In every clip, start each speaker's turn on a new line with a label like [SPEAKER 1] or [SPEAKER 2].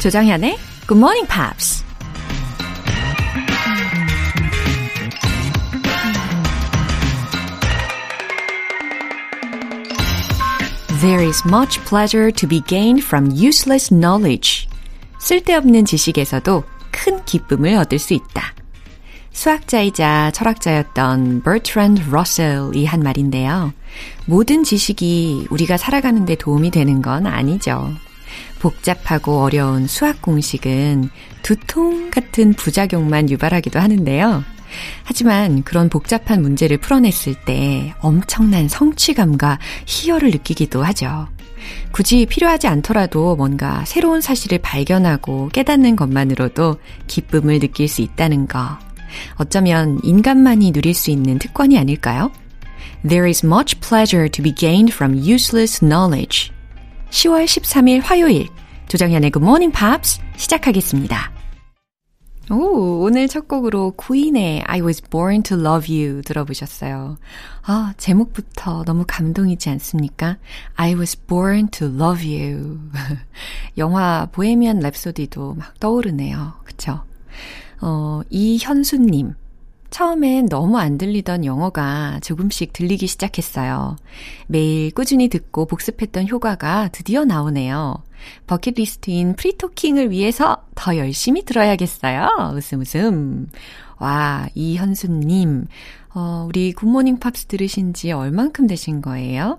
[SPEAKER 1] 조정현의 Good Morning Pops. There is much pleasure to be gained from useless knowledge. 쓸데없는 지식에서도 큰 기쁨을 얻을 수 있다. 수학자이자 철학자였던 버트란드 러셀이 한 말인데요. 모든 지식이 우리가 살아가는 데 도움이 되는 건 아니죠. 복잡하고 어려운 수학 공식은 두통 같은 부작용만 유발하기도 하는데요. 하지만 그런 복잡한 문제를 풀어냈을 때 엄청난 성취감과 희열을 느끼기도 하죠. 굳이 필요하지 않더라도 뭔가 새로운 사실을 발견하고 깨닫는 것만으로도 기쁨을 느낄 수 있다는 거. 어쩌면 인간만이 누릴 수 있는 특권이 아닐까요? There is much pleasure to be gained from useless knowledge. 10월 13일 화요일 조정현의 Good Morning Pops 시작하겠습니다. 오, 오늘 첫 곡으로 구인의 I was born to love you 들어보셨어요. 아, 제목부터 너무 감동이지 않습니까? I was born to love you. 영화 보헤미안 랩소디도 막 떠오르네요. 그쵸? 어, 이현수님. 처음엔 너무 안 들리던 영어가 조금씩 들리기 시작했어요. 매일 꾸준히 듣고 복습했던 효과가 드디어 나오네요. 버킷리스트인 프리토킹을 위해서 더 열심히 들어야겠어요. 웃음 웃음. 와, 이현수님. 어, 우리 굿모닝 팝스 들으신 지 얼만큼 되신 거예요?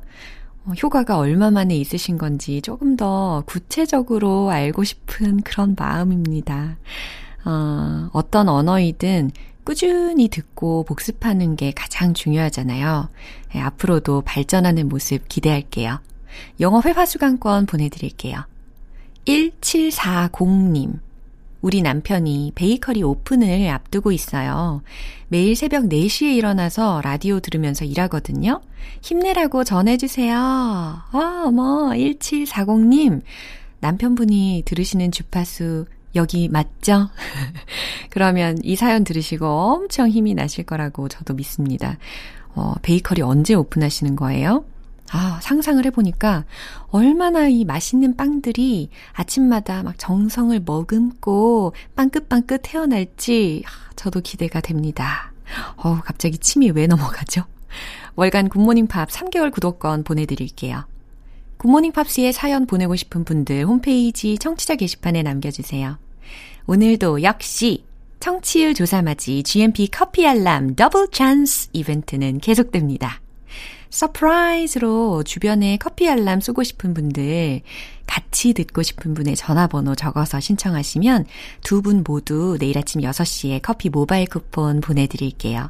[SPEAKER 1] 어, 효과가 얼마 만에 있으신 건지 조금 더 구체적으로 알고 싶은 그런 마음입니다. 어, 어떤 언어이든 꾸준히 듣고 복습하는 게 가장 중요하잖아요. 네, 앞으로도 발전하는 모습 기대할게요. 영어 회화 수강권 보내드릴게요. 1740님. 우리 남편이 베이커리 오픈을 앞두고 있어요. 매일 새벽 4시에 일어나서 라디오 들으면서 일하거든요. 힘내라고 전해주세요. 아, 어머, 1740님. 남편분이 들으시는 주파수 여기 맞죠? 그러면 이 사연 들으시고 엄청 힘이 나실 거라고 저도 믿습니다. 어, 베이커리 언제 오픈하시는 거예요? 아, 상상을 해보니까 얼마나 이 맛있는 빵들이 아침마다 막 정성을 머금고 빵긋빵긋 태어날지 저도 기대가 됩니다. 어 갑자기 침이 왜 넘어가죠? 월간 굿모닝 팝 3개월 구독권 보내드릴게요. 굿모닝 팝스에 사연 보내고 싶은 분들 홈페이지 청취자 게시판에 남겨주세요. 오늘도 역시 청취율 조사맞이 GMP 커피 알람 더블 찬스 이벤트는 계속됩니다. surprise로 주변에 커피 알람 쏘고 싶은 분들, 같이 듣고 싶은 분의 전화번호 적어서 신청하시면 두 분 모두 내일 아침 6시에 커피 모바일 쿠폰 보내드릴게요.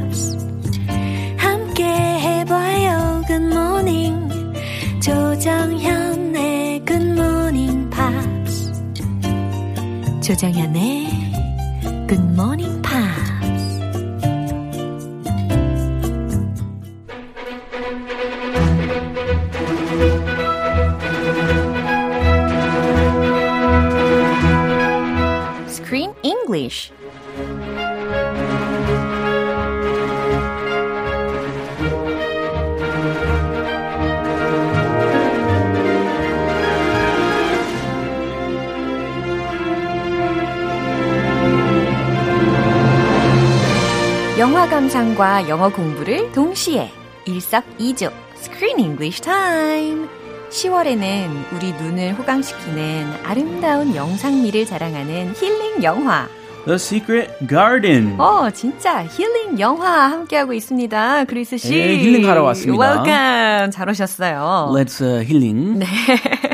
[SPEAKER 1] Have a good morning 조정현의 굿모닝 팝스 조정현의 굿모닝 팝스 Screen English 영화 감상과 영어 공부를 동시에 일석이조 Screen English Time 10월에는 우리 눈을 호강시키는 아름다운 영상미를 자랑하는 힐링 영화
[SPEAKER 2] The Secret Garden.
[SPEAKER 1] 어, 진짜 힐링 영화 함께하고 있습니다. 크리스 씨.
[SPEAKER 2] 네, 힐링하러 왔습니다.
[SPEAKER 1] Welcome. 잘 오셨어요.
[SPEAKER 2] Let's uh, healing.
[SPEAKER 1] 네.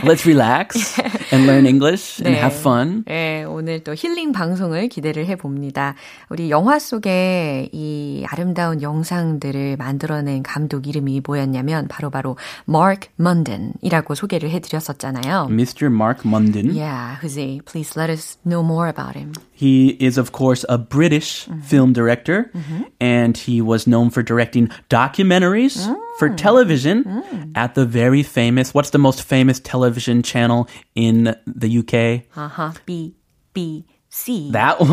[SPEAKER 2] let's relax and learn English and
[SPEAKER 1] 네.
[SPEAKER 2] have fun.
[SPEAKER 1] 네, 오늘 또 힐링 방송을 기대를 해봅니다. 우리 영화 속에 이 아름다운 영상들을 만들어낸 감독 이름이 뭐였냐면 바로바로 Mark Munden이라고 소개를 해드렸었잖아요.
[SPEAKER 2] Mr. Mark Munden.
[SPEAKER 1] Yeah, who's he? Please let us know more about him.
[SPEAKER 2] He is, of course, a British film director, and he was known for directing documentaries for hmm. television mm. at the very famous, what's the most famous television channel in the UK?
[SPEAKER 1] Uh-huh. B, B. C.
[SPEAKER 2] That one.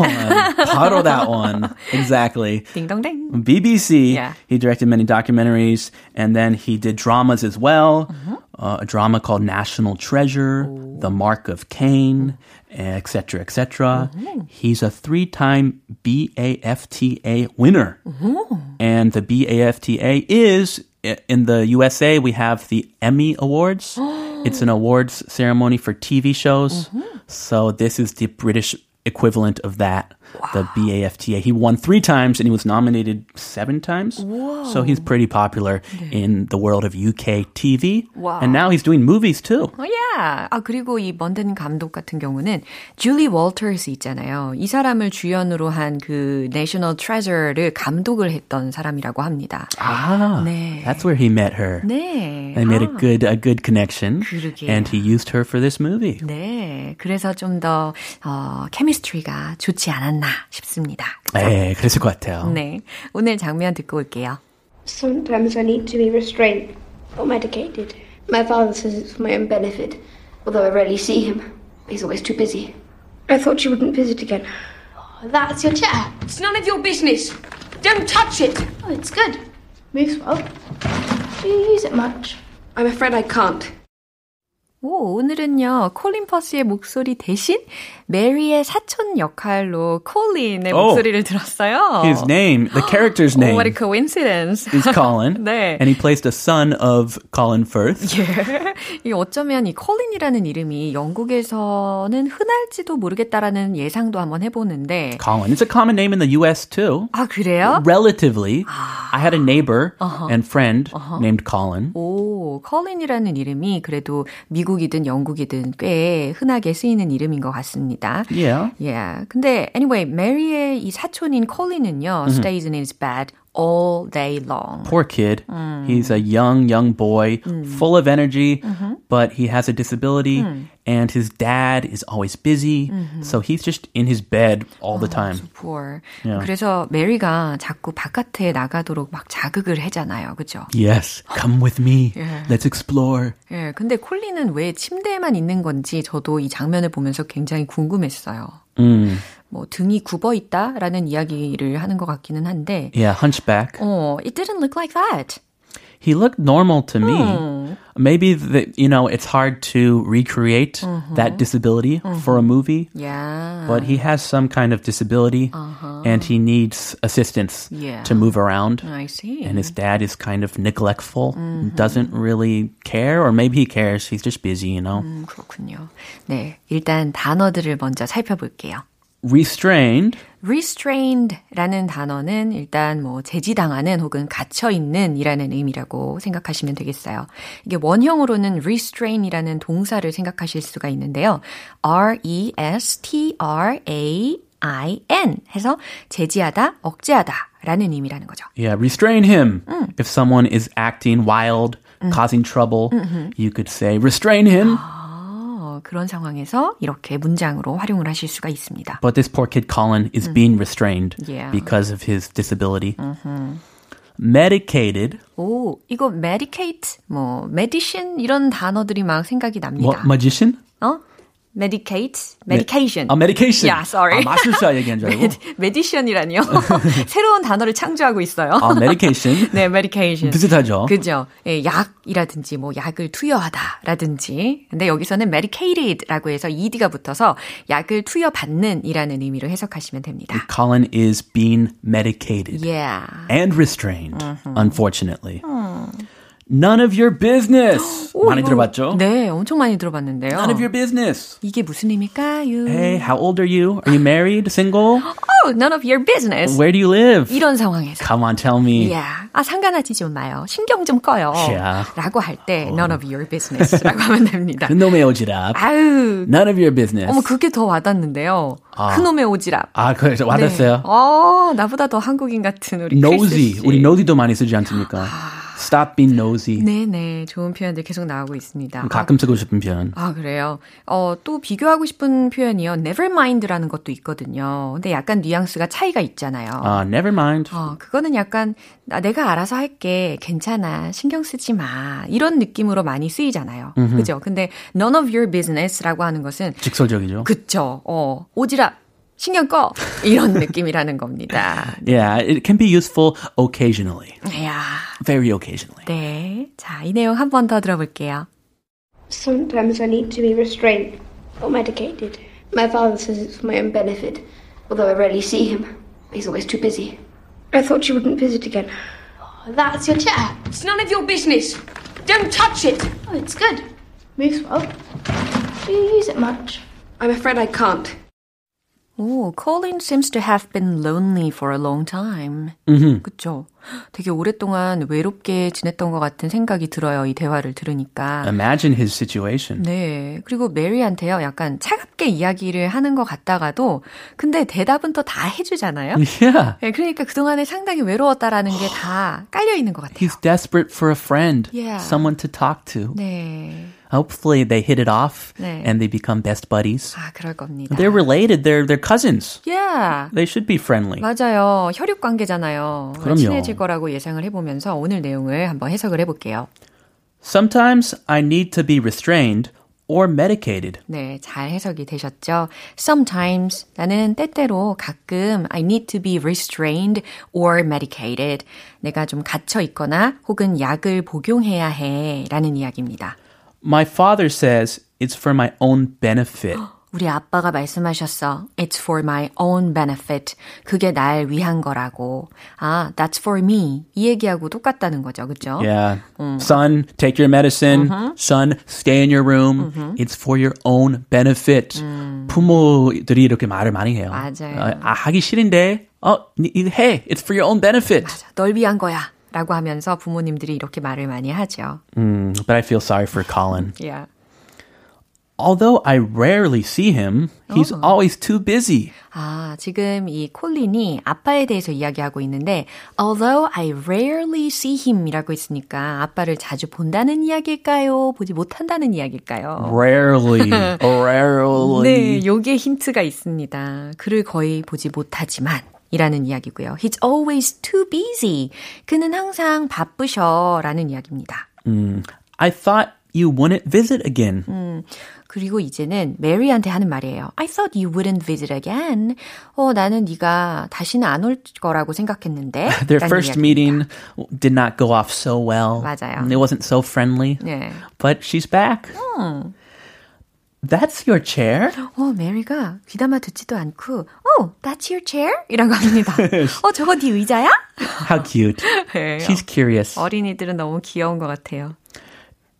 [SPEAKER 2] puddle that one. Exactly.
[SPEAKER 1] Ding dong ding.
[SPEAKER 2] BBC.
[SPEAKER 1] Yeah.
[SPEAKER 2] He directed many documentaries and then he did dramas as well. Mm-hmm. Uh, a drama called National Treasure, Ooh. The Mark of Cain, etc., etc. Mm-hmm. He's a three time BAFTA winner. Mm-hmm. And the BAFTA is in the USA. We have the Emmy Awards. it's an awards ceremony for TV shows. Mm-hmm. So this is the British equivalent of that, the BAFTA. He won three times and he was nominated seven times. So he's pretty popular in the world of UK TV.
[SPEAKER 1] Wow.
[SPEAKER 2] And now he's doing movies too.
[SPEAKER 1] 어, yeah. 아, 그리고 이 먼든 감독 같은 경우는 줄리 월터스 있잖아요. 이 사람을 주연으로 한 그 내셔널 트레저를 감독을 했던 사람이라고 합니다.
[SPEAKER 2] Ah,
[SPEAKER 1] 네.
[SPEAKER 2] that's where he met her.
[SPEAKER 1] 네.
[SPEAKER 2] They made a
[SPEAKER 1] 아,
[SPEAKER 2] good a good connection,
[SPEAKER 1] 그러게요.
[SPEAKER 2] and he used her for this movie.
[SPEAKER 1] 네. 그래서 좀 더, 어, 케미스트리가 좋지 않았나 싶습니다.
[SPEAKER 2] 네, 그랬을 것 같아요.
[SPEAKER 1] 네. 오늘 장면 듣고 올게요.
[SPEAKER 3] Sometimes I need to be restrained or medicated. My father says it's for my own benefit, although I rarely see him. He's always too busy. I thought you wouldn't visit again.
[SPEAKER 4] That's your chair. It's none of your business. Don't touch it.
[SPEAKER 3] Oh, it's good. Moves well. Do you use it much?
[SPEAKER 4] I'm afraid I can't.
[SPEAKER 1] 오, 오늘은요, 콜린 퍼스의 목소리 대신 메리의 사촌 역할로 콜린의
[SPEAKER 2] Oh.
[SPEAKER 1] 목소리를 들었어요.
[SPEAKER 2] His name, the character's
[SPEAKER 1] Oh,
[SPEAKER 2] name,
[SPEAKER 1] what a coincidence.
[SPEAKER 2] is Colin,
[SPEAKER 1] 네.
[SPEAKER 2] and he plays the son of Colin Firth.
[SPEAKER 1] 예. 이 어쩌면 이 콜린이라는 이름이 영국에서는 흔할지도 모르겠다라는 예상도 한번 해보는데.
[SPEAKER 2] Colin. It's a common name in the U.S. too.
[SPEAKER 1] 아, 그래요?
[SPEAKER 2] Relatively, I had a neighbor and friend named Colin.
[SPEAKER 1] 오, 컬린이라는 이름이 그래도 미국 이든 영국이든 꽤 흔하게 쓰이는 이름인 것 같습니다.
[SPEAKER 2] Yeah.
[SPEAKER 1] Yeah. 근데 anyway, 메리의 이 사촌인 콜린은요, stays in his bed all day long.
[SPEAKER 2] Poor kid. He's a young, young boy, full of energy, but he has a disability, and his dad is always busy, so he's just in his bed all the time.
[SPEAKER 1] Poor.
[SPEAKER 2] Yeah.
[SPEAKER 1] 그래서 메리가 자꾸 바깥에 나가도록 막 자극을 하잖아요. 그죠?
[SPEAKER 2] Yes, come with me. Let's explore.
[SPEAKER 1] 예, 근데 콜린은 왜 침대에만 있는 건지 저도 이 장면을 보면서 굉장히 궁금했어요.
[SPEAKER 2] Mm.
[SPEAKER 1] 뭐 등이 굽어 있다라는 이야기를 하는 것 같기는 한데,
[SPEAKER 2] Yeah, hunchback.
[SPEAKER 1] 어, it didn't look like that.
[SPEAKER 2] He looked normal to me. Maybe the, you know it's hard to recreate that disability for a movie,
[SPEAKER 1] Yeah.
[SPEAKER 2] but he has some kind of disability, and he needs assistance
[SPEAKER 1] Yeah.
[SPEAKER 2] to move around.
[SPEAKER 1] I see.
[SPEAKER 2] and his dad is kind of neglectful, doesn't really care, or maybe he cares. He's just busy, you know.
[SPEAKER 1] 음, 그렇군요. 네, 일단 단어들을 먼저 살펴볼게요.
[SPEAKER 2] Restrained
[SPEAKER 1] restrained라는 단어는 일단 뭐 제지당하는 혹은 갇혀 있는이라는 의미라고 생각하시면 되겠어요. 이게 원형으로는 restrain이라는 동사를 생각하실 수가 있는데요. R E S T R A I N 해서 제지하다, 억제하다 라는 의미라는 거죠.
[SPEAKER 2] Yeah, restrain him. If someone is acting wild, causing trouble, you could say restrain him.
[SPEAKER 1] 어, 그런 상황에서 이렇게 문장으로 활용을 하실 수가 있습니다.
[SPEAKER 2] But this poor kid Colin is being restrained
[SPEAKER 1] Yeah.
[SPEAKER 2] because of his disability. Medicated.
[SPEAKER 1] 오, 이거 medicate, 뭐 medicine 이런 단어들이 막 생각이 납니다.
[SPEAKER 2] What magician?
[SPEAKER 1] 어? Medicate, medication.
[SPEAKER 2] 아, medication.
[SPEAKER 1] Yeah, sorry.
[SPEAKER 2] 아, 마술사 얘기한 줄 알고.
[SPEAKER 1] 메디션이라니요. 새로운 단어를 창조하고 있어요.
[SPEAKER 2] 아, medication.
[SPEAKER 1] 네, medication.
[SPEAKER 2] 비슷하죠.
[SPEAKER 1] 그죠. 예, 약이라든지 뭐 약을 투여하다라든지. 근데 여기서는 medicated라고 해서 ed가 붙어서 약을 투여받는이라는 의미로 해석하시면 됩니다.
[SPEAKER 2] Colin is being medicated
[SPEAKER 1] Yeah.
[SPEAKER 2] and restrained, unfortunately. None of your business.
[SPEAKER 1] 오,
[SPEAKER 2] 많이
[SPEAKER 1] 이거-
[SPEAKER 2] 들어봤죠?
[SPEAKER 1] 네, 엄청 많이 들어봤는데요.
[SPEAKER 2] None of your business.
[SPEAKER 1] 이게 무슨 의미일까요?
[SPEAKER 2] Hey, how old are you? Are you married? Single?
[SPEAKER 1] Oh, none of your business.
[SPEAKER 2] Where do you live?
[SPEAKER 1] 이런 상황에서.
[SPEAKER 2] Come on, tell me.
[SPEAKER 1] 야, 아 상관하지 좀 마요. 신경 좀 꺼요.
[SPEAKER 2] 야.
[SPEAKER 1] 라고 할 때 none of your business라고 하면 됩니다.
[SPEAKER 2] 그놈의 오지랖.
[SPEAKER 1] 아유,
[SPEAKER 2] None of your business.
[SPEAKER 1] 어머 그게 더 와닿는데요. 큰놈의 오지랖.
[SPEAKER 2] 아, 그래서 와닿았어요.
[SPEAKER 1] 네. 어, 나보다 더 한국인 같은 우리
[SPEAKER 2] nosy. 우리 nosy도 많이 쓰지 않습니까? Stop being nosy.
[SPEAKER 1] 네네, 좋은 표현들 계속 나오고 있습니다.
[SPEAKER 2] 가끔 쓰고 싶은 표현.
[SPEAKER 1] 아, 그래요? 어, 또 비교하고 싶은 표현이요. never mind라는 것도 있거든요. 근데 약간 뉘앙스가 차이가 있잖아요.
[SPEAKER 2] 아, never mind.
[SPEAKER 1] 어, 그거는 약간 나, 내가 알아서 할게. 괜찮아. 신경 쓰지 마. 이런 느낌으로 많이 쓰이잖아요. 그죠? 근데 none of your business라고 하는 것은
[SPEAKER 2] 직설적이죠.
[SPEAKER 1] 그쵸. 어, 오지랖. 신경 꺼. 이런 느낌이라는 겁니다.
[SPEAKER 2] Yeah, it can be useful occasionally.
[SPEAKER 1] 이야.
[SPEAKER 2] Very occasionally.
[SPEAKER 1] 네. 자, 이 내용 한 번 더 들어볼게요.
[SPEAKER 3] Sometimes I need to be restrained or medicated. My father says it's for my own benefit, although I rarely see him. He's always too busy. I thought you wouldn't visit again.
[SPEAKER 4] That's your chair. It's none of your business. Don't touch it.
[SPEAKER 5] Oh, it's good. Moves well. Do you use it much?
[SPEAKER 3] I'm afraid I can't.
[SPEAKER 1] 오, Colin seems to have been lonely for a long time. 그쵸? 되게 오랫동안 외롭게 지냈던 것 같은 생각이 들어요. 이 대화를 들으니까.
[SPEAKER 2] Imagine his situation.
[SPEAKER 1] 네. 그리고 메리한테요. 약간 차갑게 이야기를 하는 것 같다가도 근데 대답은 또 다 해주잖아요.
[SPEAKER 2] Yeah.
[SPEAKER 1] 네, 그러니까 그동안에 상당히 외로웠다라는 게 다 깔려 있는 것 같아요.
[SPEAKER 2] He's desperate for a friend,
[SPEAKER 1] Yeah.
[SPEAKER 2] someone to talk to.
[SPEAKER 1] 네.
[SPEAKER 2] Hopefully they hit it off
[SPEAKER 1] 네.
[SPEAKER 2] and they become best buddies.
[SPEAKER 1] 아, 그럴 겁니다.
[SPEAKER 2] They're related. They're they're cousins.
[SPEAKER 1] Yeah.
[SPEAKER 2] They should be friendly.
[SPEAKER 1] 맞아요. 혈육 관계잖아요.
[SPEAKER 2] 그럼요.
[SPEAKER 1] 친해질 거라고 예상을 해 보면서 오늘 내용을 한번 해석을 해 볼게요.
[SPEAKER 2] Sometimes I need to be restrained or medicated.
[SPEAKER 1] 네, 잘 해석이 되셨죠? Sometimes 나는 때때로 가끔 I need to be restrained or medicated. 내가 좀 갇혀 있거나 혹은 약을 복용해야 해 라는 이야기입니다.
[SPEAKER 2] My father says it's for my own benefit.
[SPEAKER 1] 우리 아빠가 말씀하셨어. It's for my own benefit. 그게 날 위한 거라고. 아, that's for me. 이 얘기하고 똑같다는 거죠. 그죠?
[SPEAKER 2] Yeah. Son, take your medicine. Son, stay in your room. It's for your own benefit. 부모들이 이렇게 말을 많이 해요.
[SPEAKER 1] 맞아요.
[SPEAKER 2] 어, 아, 하기 싫은데, 어, 니- 니- hey, it's for your own benefit.
[SPEAKER 1] 널 위한 거야. 라고 하면서 부모님들이 이렇게 말을 많이 하죠.
[SPEAKER 2] Mm, but I feel sorry for Colin.
[SPEAKER 1] Yeah.
[SPEAKER 2] Although I rarely see him, he's always too busy.
[SPEAKER 1] 아, 지금 이 콜린이 아빠에 대해서 이야기하고 있는데 although I rarely see him 이라고 했으니까 아빠를 자주 본다는 이야기일까요? 보지 못한다는 이야기일까요?
[SPEAKER 2] Rarely, rarely.
[SPEAKER 1] 네, 요게 힌트가 있습니다. 그를 거의 보지 못하지만 이라는 이야기고요. He's always too busy. 그는 항상 바쁘셔 라는 이야기입니다.
[SPEAKER 2] I thought you wouldn't visit again.
[SPEAKER 1] 그리고 이제는 메리한테 하는 말이에요. I thought you wouldn't visit again. 어, 나는 네가 다시는 안 올 거라고 생각했는데.
[SPEAKER 2] Their
[SPEAKER 1] 라는
[SPEAKER 2] first
[SPEAKER 1] 이야기입니다.
[SPEAKER 2] meeting did not go off so well.
[SPEAKER 1] 맞아요.
[SPEAKER 2] It wasn't so friendly.
[SPEAKER 1] 네.
[SPEAKER 2] But she's back. That's your chair?
[SPEAKER 1] 어, 메리가 귀담아 듣지도 않고, oh, that's your chair? 이라고 합니다. 어, 저거 네 의자야?
[SPEAKER 2] How cute.
[SPEAKER 1] 네.
[SPEAKER 2] She's curious.
[SPEAKER 1] 어린이들은 너무 귀여운 것 같아요.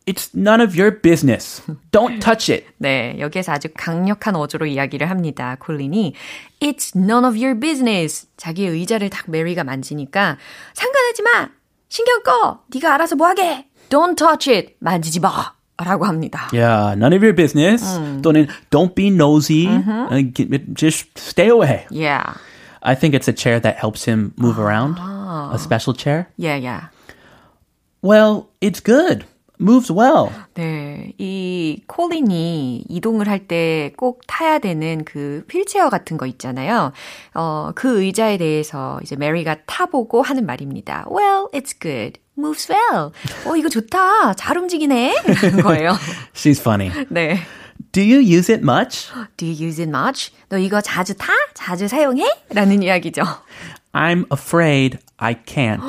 [SPEAKER 2] It's none of your business. Don't touch it.
[SPEAKER 1] 네, 여기에서 아주 강력한 어조로 이야기를 합니다. 콜린이 It's none of your business. 자기의 의자를 딱 메리가 만지니까 상관하지 마. 신경 꺼. 네가 알아서 뭐 하게. Don't touch it. 만지지 마. 라고 합니다.
[SPEAKER 2] Yeah, none of your business. 또는 don't be nosy. Uh, get- Just stay away.
[SPEAKER 1] Yeah.
[SPEAKER 2] I think it's a chair that helps him move around. A special chair.
[SPEAKER 1] Yeah, yeah.
[SPEAKER 2] Well, it's good. Moves well.
[SPEAKER 1] 네, 이 콜린이 이동을 할 때 꼭 타야 되는 그 휠체어 같은 거 있잖아요. 어, 그 의자에 대해서 이제 메리가 타보고 하는 말입니다. Well, it's good. Moves well. 어, 이거 좋다. 잘 움직이네. 이런 거예요.
[SPEAKER 2] She's funny.
[SPEAKER 1] 네.
[SPEAKER 2] Do you use it much?
[SPEAKER 1] Do you use it much? 너 이거 자주 타? 자주 사용해? 라는 이야기죠.
[SPEAKER 2] I'm afraid I can't.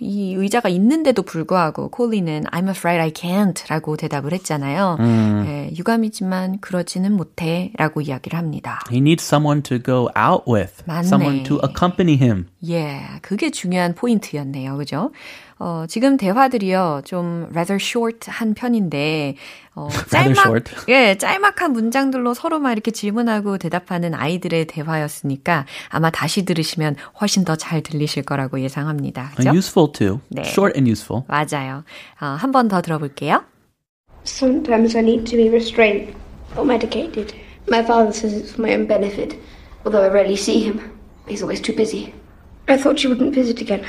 [SPEAKER 1] 이 의자가 있는데도 불구하고 콜리는 I'm afraid I can't 라고 대답을 했잖아요.
[SPEAKER 2] 음.
[SPEAKER 1] 예, 유감이지만 그러지는 못해 라고 이야기를 합니다.
[SPEAKER 2] He needs someone to go out with,
[SPEAKER 1] 맞네.
[SPEAKER 2] someone to accompany him.
[SPEAKER 1] 예, 그게 중요한 포인트였네요. 그죠? 어, 지금 대화들이요, 좀 rather short 한 편인데, 어,
[SPEAKER 2] Rather
[SPEAKER 1] 짤막,
[SPEAKER 2] short.
[SPEAKER 1] 예, 짤막한 문장들로 서로 막 이렇게 질문하고 대답하는 아이들의 대화였으니까 아마 다시 들으시면 훨씬 더 잘 들리실 거라고 예상합니다. 그죠?
[SPEAKER 2] And useful too.
[SPEAKER 1] 네.
[SPEAKER 2] Short and useful.
[SPEAKER 1] 맞아요. 어, 한번 더 들어볼게요.
[SPEAKER 3] Sometimes I need to be restrained or medicated. My father says it's for my own benefit, although I rarely see him. He's always too busy. I thought you wouldn't visit again.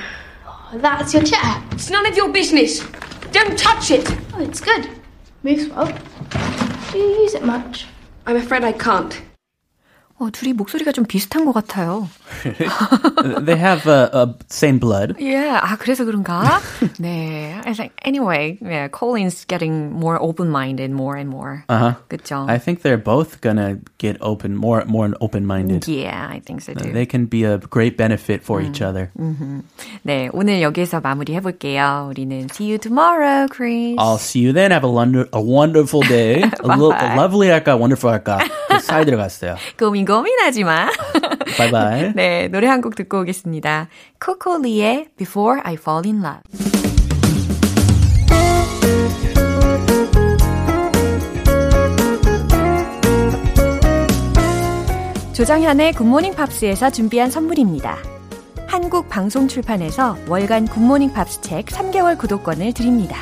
[SPEAKER 4] Oh, that's your chair. It's none of your business. Don't touch it.
[SPEAKER 5] Oh, it's good. Moves well. Do you use it much?
[SPEAKER 3] I'm afraid I can't.
[SPEAKER 1] 어, 둘이 목소리가 좀 비슷한 것 같아요.
[SPEAKER 2] they have uh, uh, same blood.
[SPEAKER 1] 예, 아, 그래서 그런가? 네. I think, anyway, yeah, Colin's getting more open-minded more and more.
[SPEAKER 2] Uh-huh.
[SPEAKER 1] 그쵸?
[SPEAKER 2] I think they're both gonna get open, more, more open-minded.
[SPEAKER 1] Yeah, I think so too.
[SPEAKER 2] They can be a great benefit for each other.
[SPEAKER 1] 네, 오늘 여기서 마무리 해볼게요. 우리는 see you tomorrow, Chris.
[SPEAKER 2] I'll see you then. Have a, wonder, a wonderful day. a, lo- a lovely 할까, wonderful 할까. 그 사이 들어갔어요.
[SPEAKER 1] 고민 고민하지 마.
[SPEAKER 2] Bye.
[SPEAKER 1] 네, 노래 한 곡 듣고 오겠습니다. 코코 리의 Before I Fall in Love. 조정현의 굿모닝 팝스에서 준비한 선물입니다. 한국 방송 출판에서 월간 굿모닝 팝스 책 3개월 구독권을 드립니다.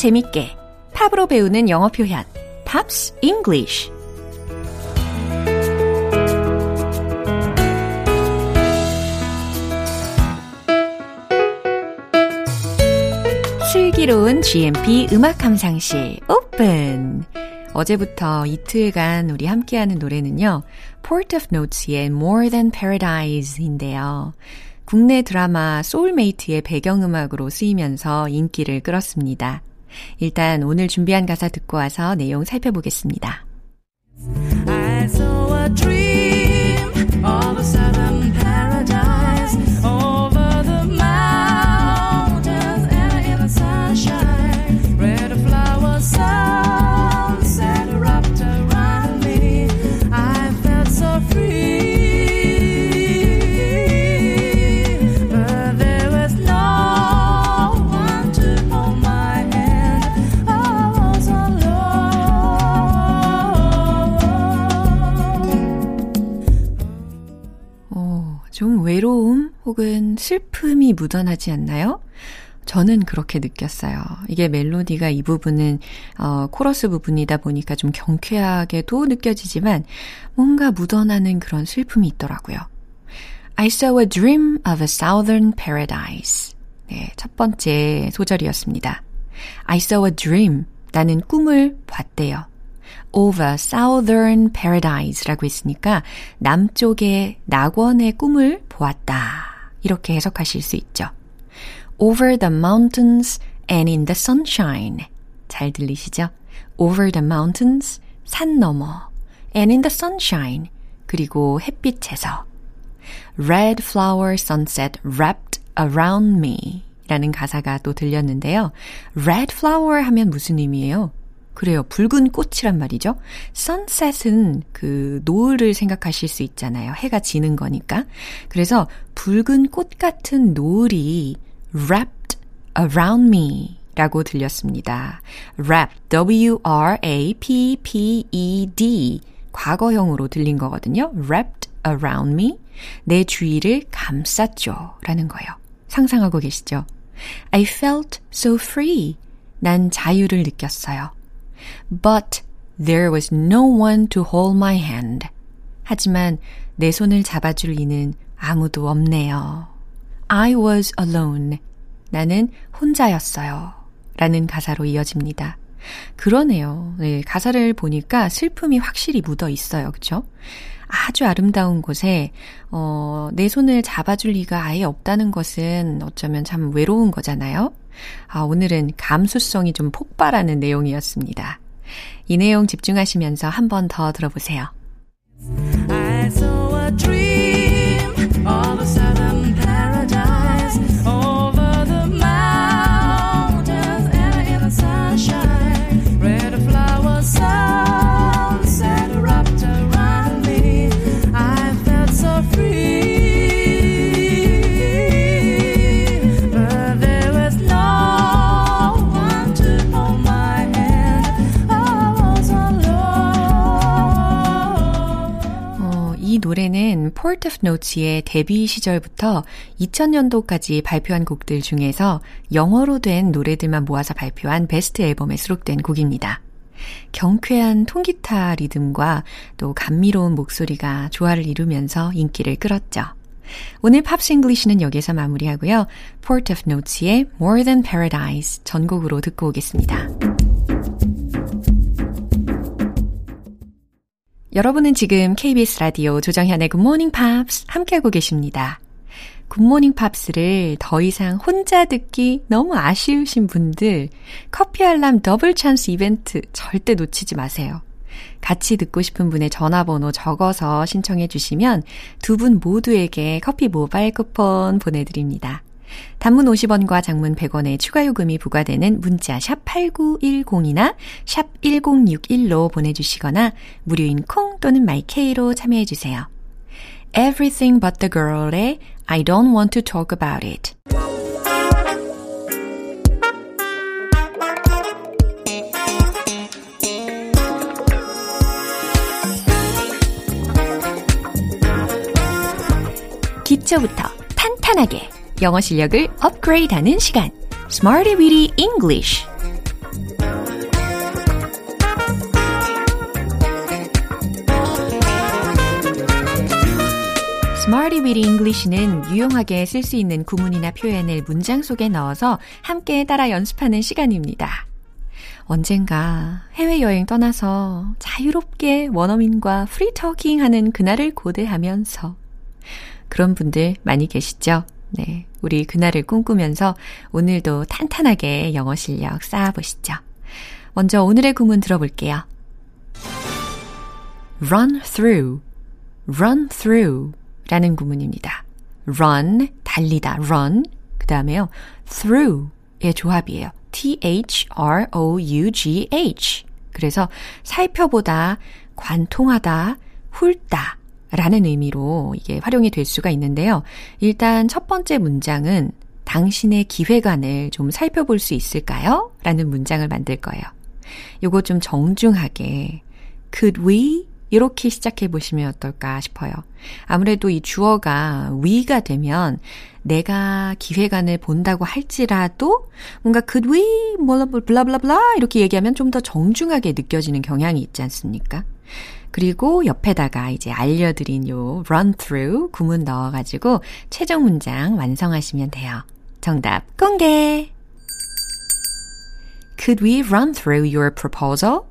[SPEAKER 1] 재밌게 팝으로 배우는 영어 표현 Pops English 슬기로운 GMP 음악 감상실 오픈 어제부터 이틀간 우리 함께하는 노래는요. Port of Notes의 More Than Paradise인데요. 국내 드라마 소울메이트의 배경음악으로 쓰이면서 인기를 끌었습니다. 일단 오늘 준비한 가사 듣고 와서 내용 살펴보겠습니다. 슬픔이 묻어나지 않나요? 저는 그렇게 느꼈어요. 이게 멜로디가 이 부분은 어, 코러스 부분이다 보니까 좀 경쾌하게도 느껴지지만 뭔가 묻어나는 그런 슬픔이 있더라고요. I saw a dream of a southern paradise. 네, 첫 번째 소절이었습니다. I saw a dream. 나는 꿈을 봤대요. a southern paradise라고 했으니까 남쪽의 낙원의 꿈을 보았다. 이렇게 해석하실 수 있죠. over the mountains and in the sunshine. 잘 들리시죠? over the mountains, 산 너머, and in the sunshine, 그리고 햇빛에서. red flower sunset wrapped around me 라는 가사가 또 들렸는데요. red flower 하면 무슨 의미예요? 그래요. 붉은 꽃이란 말이죠. sunset은 그 노을을 생각하실 수 있잖아요. 해가 지는 거니까. 그래서 붉은 꽃 같은 노을이 wrapped around me 라고 들렸습니다. wrap, W-R-A-P-P-E-D 과거형으로 들린 거거든요. wrapped around me 내 주위를 감쌌죠 라는 거예요. 상상하고 계시죠? I felt so free. 난 자유를 느꼈어요. But there was no one to hold my hand. 하지만 내 손을 잡아줄 이는 아무도 없네요. I was alone. 나는 혼자였어요. 라는 가사로 이어집니다. 그러네요. 네, 가사를 보니까 슬픔이 확실히 묻어 있어요. 그쵸? 아주 아름다운 곳에, 어, 내 손을 잡아줄 리가 아예 없다는 것은 어쩌면 참 외로운 거잖아요. 아, 오늘은 감수성이 좀 폭발하는 내용이었습니다. 이 내용 집중하시면서 한 번 더 들어보세요. 노래는 Port of Notes의 데뷔 시절부터 2000년도까지 발표한 곡들 중에서 영어로 된 노래들만 모아서 발표한 베스트 앨범에 수록된 곡입니다. 경쾌한 통기타 리듬과 또 감미로운 목소리가 조화를 이루면서 인기를 끌었죠. 오늘 Pops English는 여기서 마무리하고요. Port of Notes의 More Than Paradise 전곡으로 듣고 오겠습니다. 여러분은 지금 KBS 라디오 조정현의 Morning Pops 함께하고 계십니다. 굿모닝 팝스를 더 이상 혼자 듣기 너무 아쉬우신 분들 커피 알람 더블 찬스 이벤트 절대 놓치지 마세요. 같이 듣고 싶은 분의 전화번호 적어서 신청해 주시면 두 분 모두에게 커피 모바일 쿠폰 보내드립니다. 단문 50원과 장문 100원의 추가 요금이 부과되는 문자 샵 8910이나 샵 1061로 보내주시거나 무료인 콩 또는 마이케이로 참여해 주세요. Everything but the girl의 I don't want to talk about it. 기초부터 탄탄하게 영어 실력을 업그레이드하는 시간. Smarty Weedy English. Smarty Weedy English는 유용하게 쓸 수 있는 구문이나 표현을 문장 속에 넣어서 함께 따라 연습하는 시간입니다. 언젠가 해외여행 떠나서 자유롭게 원어민과 프리토킹 하는 그날을 고대하면서 그런 분들 많이 계시죠? 네. 우리 그날을 꿈꾸면서 오늘도 탄탄하게 영어 실력 쌓아보시죠. 먼저 오늘의 구문 들어볼게요. run through, run through 라는 구문입니다. run, 달리다, run. 그 다음에요, through의 조합이에요. T-H-R-O-U-G-H. 그래서 살펴보다, 관통하다, 훑다 라는 의미로 이게 활용이 될 수가 있는데요. 일단 첫 번째 문장은 당신의 기획안을 좀 살펴볼 수 있을까요? 라는 문장을 만들 거예요. 요거 좀 정중하게 could we 이렇게 시작해 보시면 어떨까 싶어요. 아무래도 이 주어가 we가 되면 내가 기획안을 본다고 할지라도 뭔가 could we 블라블라블라 이렇게 얘기하면 좀 더 정중하게 느껴지는 경향이 있지 않습니까? 그리고 옆에다가 이제 알려드린 요 run through 구문 넣어가지고 최종 문장 완성하시면 돼요. 정답 공개! Could we run through your proposal?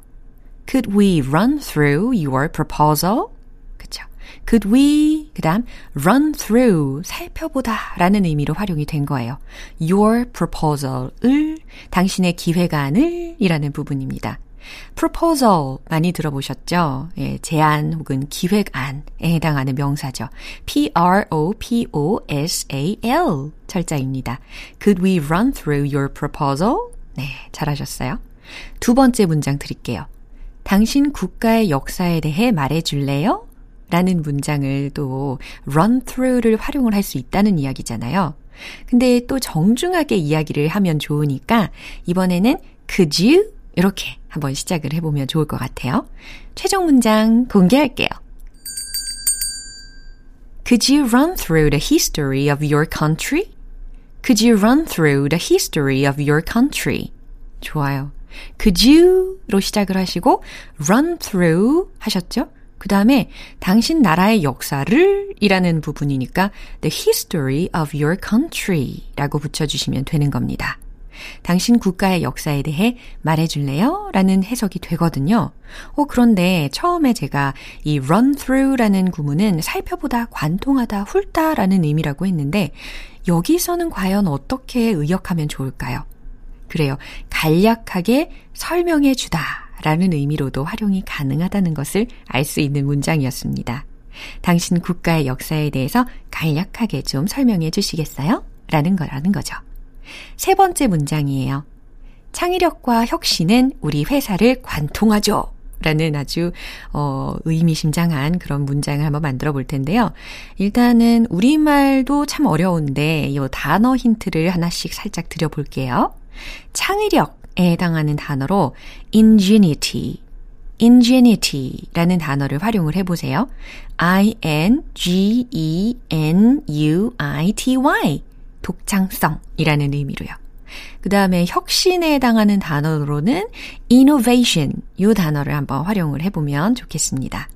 [SPEAKER 1] Could we run through your proposal? 그쵸. Could we, 그 다음, run through, 살펴보다 라는 의미로 활용이 된 거예요. Your proposal을, 당신의 기획안을 이라는 부분입니다. Proposal 많이 들어보셨죠? 예, 제안 혹은 기획안에 해당하는 명사죠. P-R-O-P-O-S-A-L 철자입니다. Could we run through your proposal? 네, 잘하셨어요. 두 번째 문장 드릴게요. 당신 국가의 역사에 대해 말해 줄래요? 라는 문장을 또 run through를 활용을 할 수 있다는 이야기잖아요. 근데 또 정중하게 이야기를 하면 좋으니까 이번에는 could you 이렇게 한번 시작을 해보면 좋을 것 같아요. 최종 문장 공개할게요. Could you run through the history of your country? Could you run through the history of your country? 좋아요. Could you로 시작을 하시고 run through 하셨죠? 그 다음에 당신 나라의 역사를 이라는 부분이니까 the history of your country 라고 붙여주시면 되는 겁니다. 당신 국가의 역사에 대해 말해줄래요? 라는 해석이 되거든요. 어, 그런데 처음에 제가 이 run through라는 구문은 살펴보다, 관통하다, 훑다 라는 의미라고 했는데 여기서는 과연 어떻게 의역하면 좋을까요? 그래요. 간략하게 설명해 주다 라는 의미로도 활용이 가능하다는 것을 알 수 있는 문장이었습니다. 당신 국가의 역사에 대해서 간략하게 좀 설명해 주시겠어요? 라는 거라는 거죠. 세 번째 문장이에요. 창의력과 혁신은 우리 회사를 관통하죠. 라는 아주 어 의미심장한 그런 문장을 한번 만들어 볼 텐데요. 일단은 우리말도 참 어려운데 이 단어 힌트를 하나씩 살짝 드려 볼게요. 창의력에 해당하는 단어로 ingenuity, ingenity라는 단어를 활용을 해 보세요. I N G E N U I T Y 독창성이라는 의미로요. 그 다음에 혁신에 해당하는 단어로는 innovation 이 단어를 한번 활용을 해보면 좋겠습니다.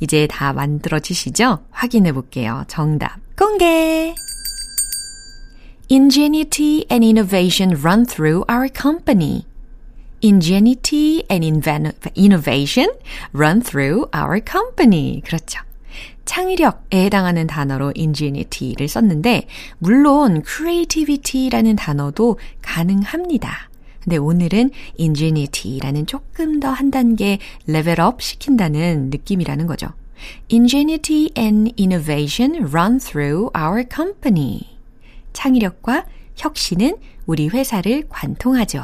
[SPEAKER 1] 이제 다 만들어지시죠? 확인해 볼게요. 정답 공개! Ingenuity and innovation run through our company. Ingenuity and innovation run through our company. 그렇죠. 창의력에 해당하는 단어로 ingenity를 썼는데, 물론 creativity라는 단어도 가능합니다. 근데 오늘은 ingenity라는 조금 더 한 단계 레벨업 시킨다는 느낌이라는 거죠. Ingenuity and innovation run through our company. 창의력과 혁신은 우리 회사를 관통하죠.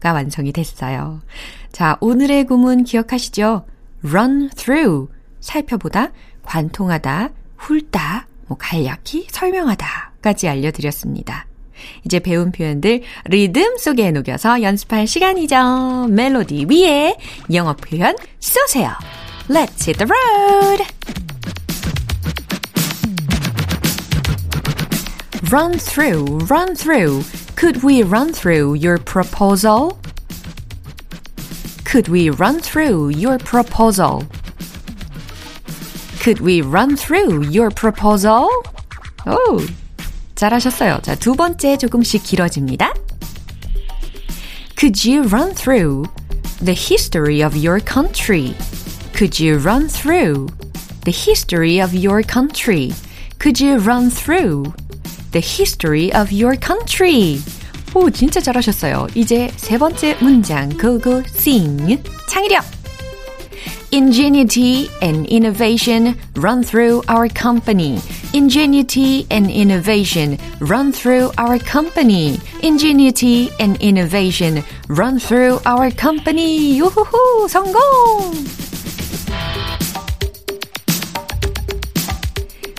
[SPEAKER 1] 가 완성이 됐어요. 자, 오늘의 구문 기억하시죠? run through. 살펴보다, 관통하다, 훑다, 뭐 간략히 설명하다까지 알려드렸습니다. 이제 배운 표현들 리듬 속에 녹여서 연습할 시간이죠. 멜로디 위에 영어 표현 쏘세요. Let's hit the road! Run through, run through. Could we run through your proposal? Could we run through your proposal? Could we run through your proposal? 오, 잘하셨어요. 자, 두 번째 조금씩 길어집니다. Could you run through the history of your country? Could you run through the history of your country? Could you run through the history of your country? 오, 진짜 잘하셨어요. 이제 세 번째 문장, go go sing. 창의력. Ingenuity and innovation run through our company. Ingenuity and innovation run through our company. Ingenuity and innovation run through our company. 요호호, 성공!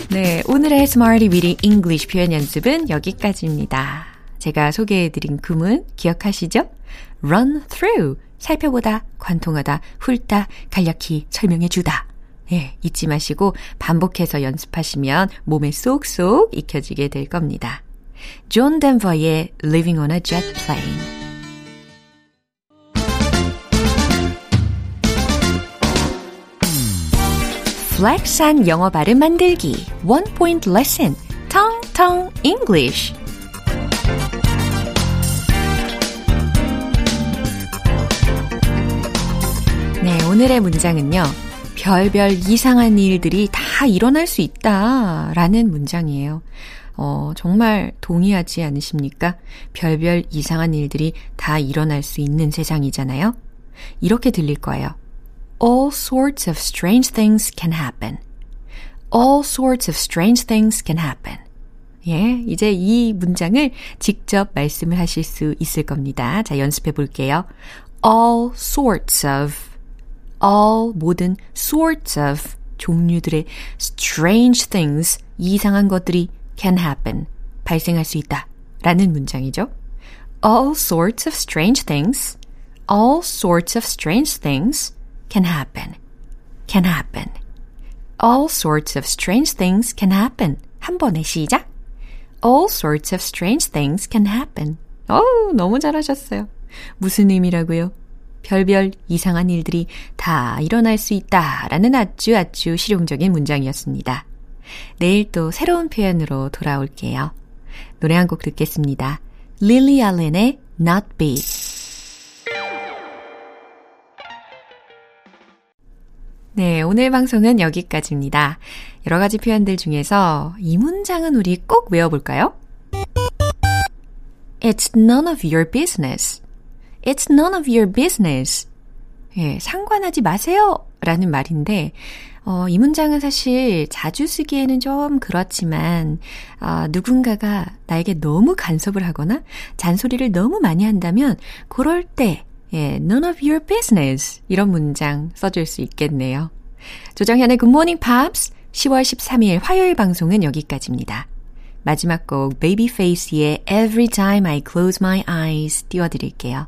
[SPEAKER 1] 네, 오늘의 Smarty Weedy English 표현 연습은 여기까지입니다. 제가 소개해드린 구문 기억하시죠? run through, 살펴보다, 관통하다, 훑다, 간략히 설명해주다. 네, 잊지 마시고 반복해서 연습하시면 몸에 쏙쏙 익혀지게 될 겁니다. 존 덴버의 Leaving on a Jet Plane. 플렉스한 영어 발음 만들기 One Point Lesson Tong Tong English 오늘의 문장은요. 별별 이상한 일들이 다 일어날 수 있다 라는 문장이에요. 어, 정말 동의하지 않으십니까? 별별 이상한 일들이 다 일어날 수 있는 세상이잖아요. 이렇게 들릴 거예요. All sorts of strange things can happen. All sorts of strange things can happen. 예, 이제 이 문장을 직접 말씀을 하실 수 있을 겁니다. 자, 연습해 볼게요. All sorts of, all 모든 sorts of 종류들의 strange things, 이상한 것들이 can happen, 발생할 수 있다. 라는 문장이죠. All sorts of strange things, all sorts of strange things can happen, can happen. All sorts of strange things can happen. 한 번에 시작. All sorts of strange things can happen. 어우, 너무 잘하셨어요. 무슨 의미라고요? 별별 이상한 일들이 다 일어날 수 있다. 라는 아주 아주 실용적인 문장이었습니다. 내일 또 새로운 표현으로 돌아올게요. 노래 한 곡 듣겠습니다. 릴리 알렌의 not be. 네, 오늘 방송은 여기까지입니다. 여러 가지 표현들 중에서 이 문장은 우리 꼭 외워볼까요? It's none of your business. It's none of your business. 예, 상관하지 마세요. 라는 말인데, 어, 이 문장은 사실 자주 쓰기에는 좀 그렇지만, 어, 누군가가 나에게 너무 간섭을 하거나 잔소리를 너무 많이 한다면, 그럴 때, 예, none of your business. 이런 문장 써줄 수 있겠네요. 조정현의 Good Morning Pops 10월 13일 화요일 방송은 여기까지입니다. 마지막 곡 Babyface의 Every Time I Close My Eyes 띄워드릴게요.